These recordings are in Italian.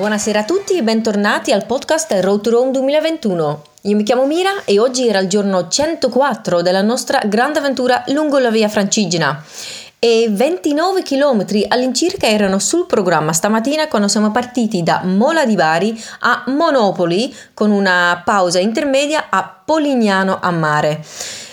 Buonasera a tutti e bentornati al podcast Road to Rome 2021. Io mi chiamo Mira e oggi era il giorno 104 della nostra grande avventura lungo la via Francigena e 29 km all'incirca erano sul programma stamattina quando siamo partiti da Mola di Bari a Monopoli con una pausa intermedia a Polignano a Mare.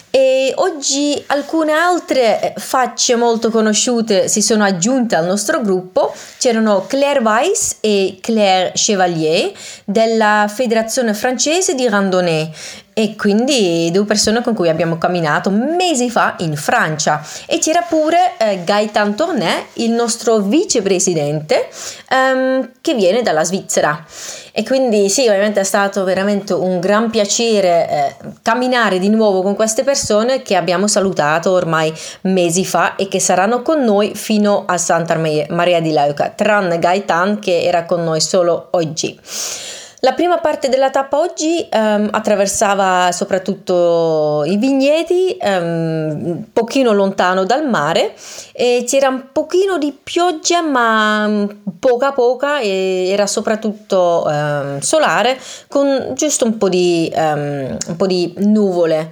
E oggi alcune altre eh, facce molto conosciute si sono aggiunte al nostro gruppo. C'erano Claire Weiss e Claire Chevalier della Federazione francese di randonnée e quindi due persone con cui abbiamo camminato mesi fa in Francia e c'era pure eh, Gaëtan Tournet, il nostro vicepresidente ehm, che viene dalla Svizzera e quindi sì, ovviamente è stato veramente un gran piacere eh, camminare di nuovo con queste persone che abbiamo salutato ormai mesi fa e che saranno con noi fino a Santa Maria di Leuca, tranne Gaetan che era con noi solo oggi. La prima parte della tappa oggi um, attraversava soprattutto i vigneti, um, un pochino lontano dal mare e c'era un pochino di pioggia ma mm, poca poca e era soprattutto um, solare con giusto un po' di, un po di nuvole.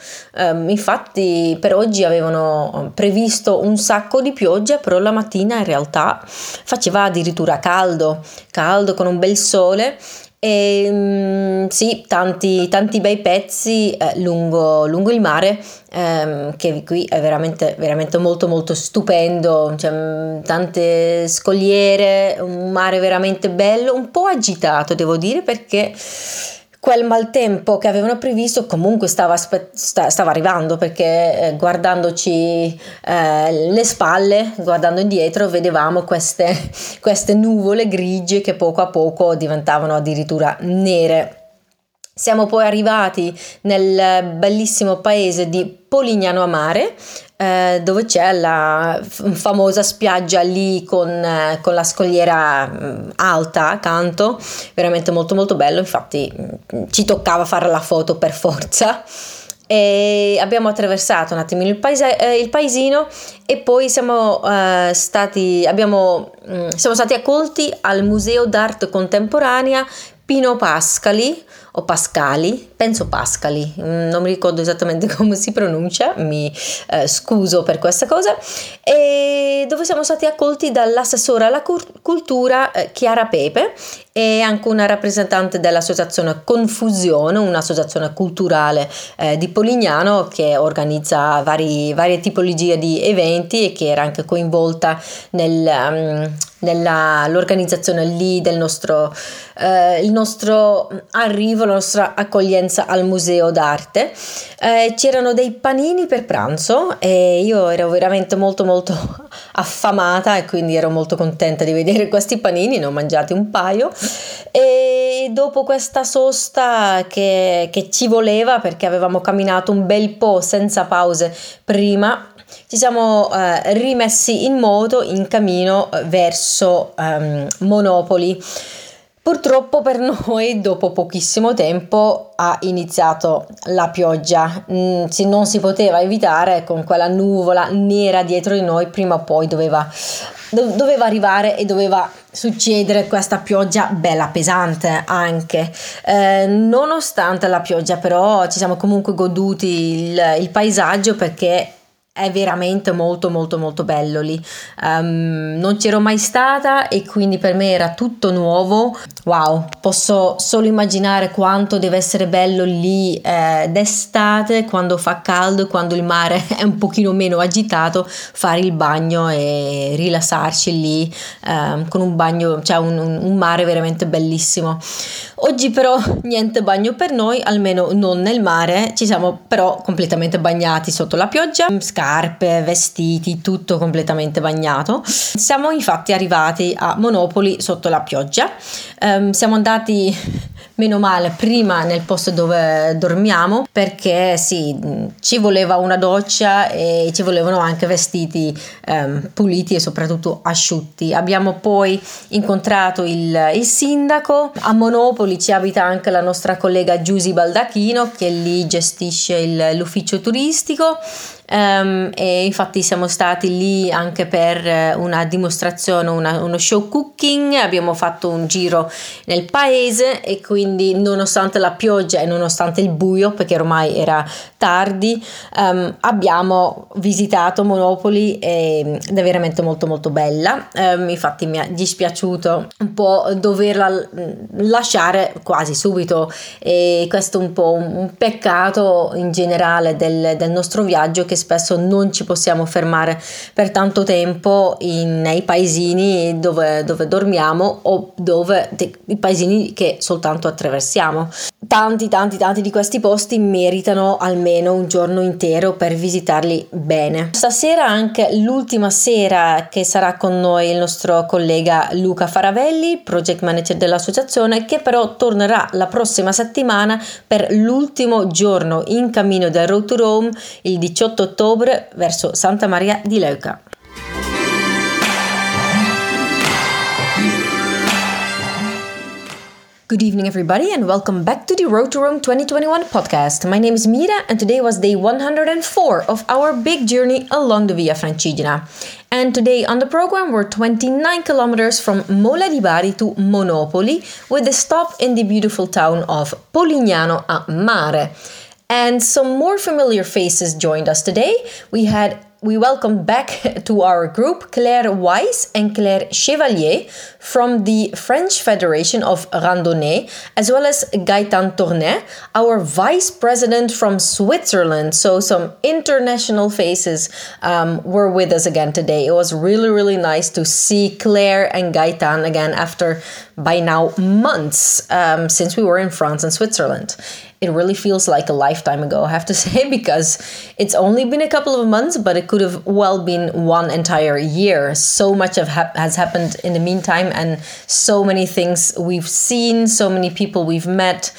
infatti per oggi avevano previsto un sacco di pioggia però la mattina in realtà faceva addirittura caldo, caldo con un bel sole e mm, sì, tanti, tanti bei pezzi eh, lungo, lungo, il mare, ehm, che qui è veramente, veramente molto molto stupendo, cioè, mm, tante scogliere, un mare veramente bello, un po' agitato devo dire perché quel maltempo che avevano previsto comunque stava, stava arrivando perché eh, guardandoci eh, le spalle, guardando indietro, vedevamo queste, queste nuvole grigie che poco a poco diventavano addirittura nere. Siamo poi arrivati nel bellissimo paese di Polignano a Mare, eh, dove c'è la famosa spiaggia lì con, eh, con la scogliera mh, alta accanto, veramente molto molto bello, infatti mh, ci toccava fare la foto per forza. E abbiamo attraversato un attimino il, paese, eh, il paesino e poi siamo, eh, stati, abbiamo, mh, siamo stati accolti al Museo d'arte contemporanea Pino Pascali o Pascali, penso Pascali, mm, non mi ricordo esattamente come si pronuncia, mi eh, scuso per questa cosa, e dove siamo stati accolti dall'assessore alla cultura eh, Chiara Pepe e anche una rappresentante dell'associazione Confusione, un'associazione culturale eh, di Polignano che organizza vari, varie tipologie di eventi e che era anche coinvolta nel, um, nell'organizzazione lì del nostro, eh, il nostro arrivo, la nostra accoglienza al museo d'arte. Eh, c'erano dei panini per pranzo e io ero veramente molto molto affamata e quindi ero molto contenta di vedere questi panini, ne ho mangiati un paio e dopo questa sosta che, che ci voleva perché avevamo camminato un bel po' senza pause prima ci siamo eh, rimessi in moto in cammino eh, verso um, Monopoli. Purtroppo per noi dopo pochissimo tempo ha iniziato la pioggia, mm, non si poteva evitare con quella nuvola nera dietro di noi, prima o poi doveva, doveva arrivare e doveva succedere questa pioggia bella pesante anche. Eh, nonostante la pioggia però ci siamo comunque goduti il, il paesaggio perché è veramente molto molto molto bello lì. Um, non c'ero mai stata e quindi per me era tutto nuovo. Wow posso solo immaginare quanto deve essere bello lì eh, d'estate quando fa caldo quando il mare è un pochino meno agitato fare il bagno e rilassarci lì um, con un bagno cioè un, un mare veramente bellissimo oggi però niente bagno per noi almeno non nel mare ci siamo però completamente bagnati sotto la pioggia scarpe, vestiti, tutto completamente bagnato. Siamo infatti arrivati a Monopoli sotto la pioggia. Um, siamo andati meno male prima nel posto dove dormiamo perché sì ci voleva una doccia e ci volevano anche vestiti um, puliti e soprattutto asciutti abbiamo poi incontrato il, il, sindaco a Monopoli ci abita anche la nostra collega Giusy Baldacchino che lì gestisce il, l'ufficio turistico um, e infatti siamo stati lì anche per una dimostrazione, una, uno show cooking, abbiamo fatto un giro nel paese e quindi nonostante la pioggia e nonostante il buio, perché ormai era tardi, um, abbiamo visitato Monopoli ed è veramente molto molto bella, um, infatti mi è dispiaciuto un po' doverla lasciare quasi subito e questo è un po' un peccato in generale del, del nostro viaggio che spesso non ci possiamo fermare per tanto tempo in, nei paesini dove, dove dormiamo o dove i paesini che soltanto attraversiamo. Tanti, tanti, tanti di questi posti meritano almeno un giorno intero per visitarli bene. Stasera anche l'ultima sera che sarà con noi il nostro collega Luca Faravelli, project manager dell'associazione, che però tornerà la prossima settimana per l'ultimo giorno in cammino del Road to Rome il 18 ottobre verso Santa Maria di Leuca. Good evening, everybody, and welcome back to the Road to Rome 2021 podcast. My name is Mira, and today was day 104 of our big journey along the Via Francigena. And today on the program, we're 29 kilometers from Mola di Bari to Monopoli, with a stop in the beautiful town of Polignano a Mare. And some more familiar faces joined us today. We had we welcome back to our group Claire Weiss and Claire Chevalier from the French Federation of Randonnée, as well as Gaëtan Tournet, our vice president from Switzerland. So, some international faces um, were with us again today. It was really, really nice to see Claire and Gaëtan again after by now months um, since we were in France and Switzerland it really feels like a lifetime ago, I have to say, because it's only been a couple of months, but it could have well been one entire year. So much of ha- has happened in the meantime, and so many things we've seen, so many people we've met.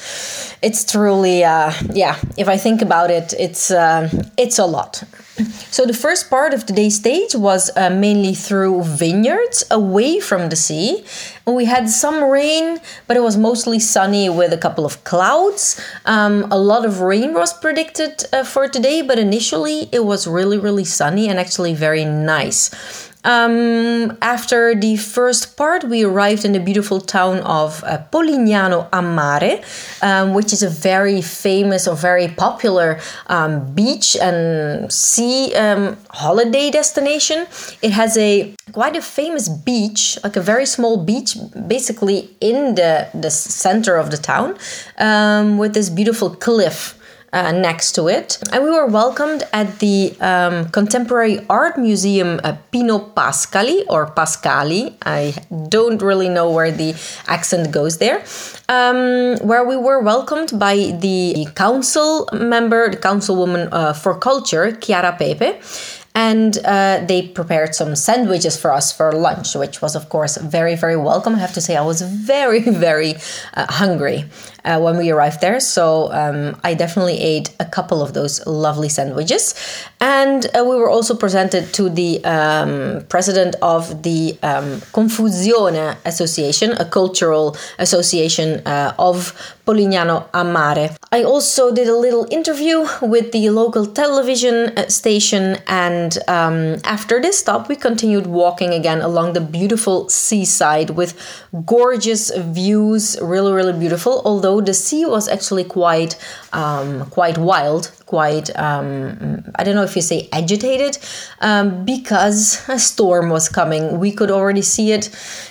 It's truly, uh, yeah. If I think about it, it's uh, it's a lot. So the first part of today's stage was uh, mainly through vineyards away from the sea. We had some rain, but it was mostly sunny with a couple of clouds. Um, a lot of rain was predicted uh, for today, but initially it was really, really sunny and actually very nice. Um, after the first part, we arrived in the beautiful town of uh, Polignano a Mare, um, which is a very famous or very popular um, beach and sea um, holiday destination. It has a quite a famous beach, like a very small beach, basically in the the center of the town, um, with this beautiful cliff uh, next to it. And we were welcomed at the um, Contemporary Art Museum uh, Pino Pascali or Pascali. I don't really know where the accent goes there. Um, where we were welcomed by the council member, the councilwoman uh, for culture, Chiara Pepe and uh, they prepared some sandwiches for us for lunch, which was, of course, very, very welcome. I have to say, I was very, very uh, hungry uh, when we arrived there, so um, I definitely ate a couple of those lovely sandwiches. And uh, we were also presented to the um, president of the um, Confusione Association, a cultural association uh, of Polignano a Mare. I also did a little interview with the local television uh, station, and um, after this stop, we continued walking again along the beautiful seaside with gorgeous views, really, really beautiful. Although the sea was actually quite, um, quite wild, quite um, I don't know if you say agitated um, because a storm was coming. We could already see it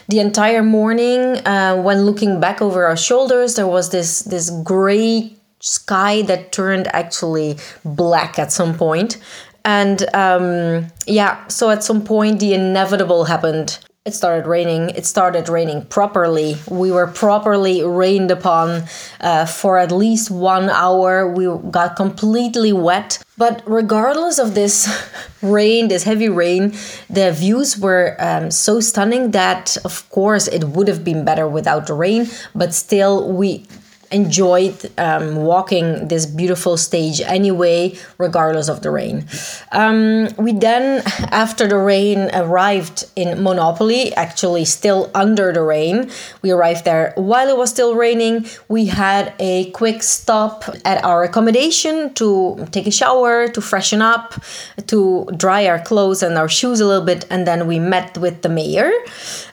the entire morning uh, when looking back over our shoulders. There was this this gray sky that turned actually black at some point. And um, yeah, so at some point the inevitable happened it started raining. It started raining properly. We were properly rained upon uh, for at least one hour. We got completely wet. But regardless of this rain, this heavy rain, the views were um, so stunning that, of course, it would have been better without the rain. But still, we enjoyed um, walking this beautiful stage anyway, regardless of the rain. Um, we then, after the rain, arrived in Monopoly, actually still under the rain. We arrived there while it was still raining. We had a quick stop at our accommodation to take a shower, to freshen up, to dry our clothes and our shoes a little bit, and then we met with the mayor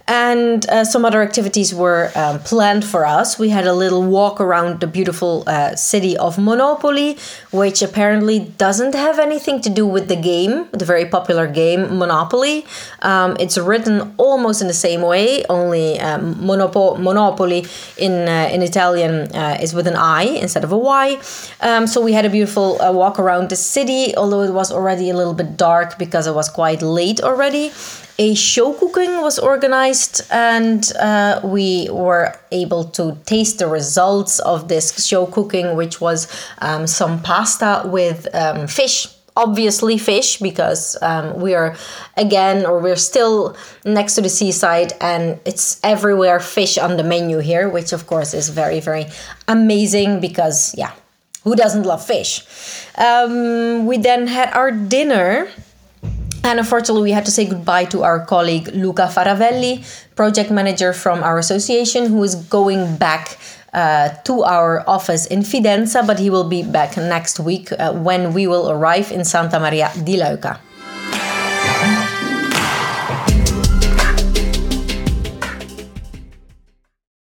and uh, some other activities were um, planned for us. We had a little walk around the beautiful uh, city of Monopoly, which apparently doesn't have anything to do with the game, the very popular game Monopoly. Um, it's written almost in the same way, only um, Monopo- Monopoly in uh, in Italian uh, is with an I instead of a Y. Um, so we had a beautiful uh, walk around the city, although it was already a little bit dark because it was quite late already a show cooking was organized and uh, we were able to taste the results of this show cooking which was um, some pasta with um, fish obviously fish because um, we are again or we're still next to the seaside and it's everywhere fish on the menu here which of course is very very amazing because yeah who doesn't love fish? Um, we then had our dinner and unfortunately, we had to say goodbye to our colleague Luca Faravelli, project manager from our association, who is going back uh, to our office in Fidenza, but he will be back next week uh, when we will arrive in Santa Maria di Leuca.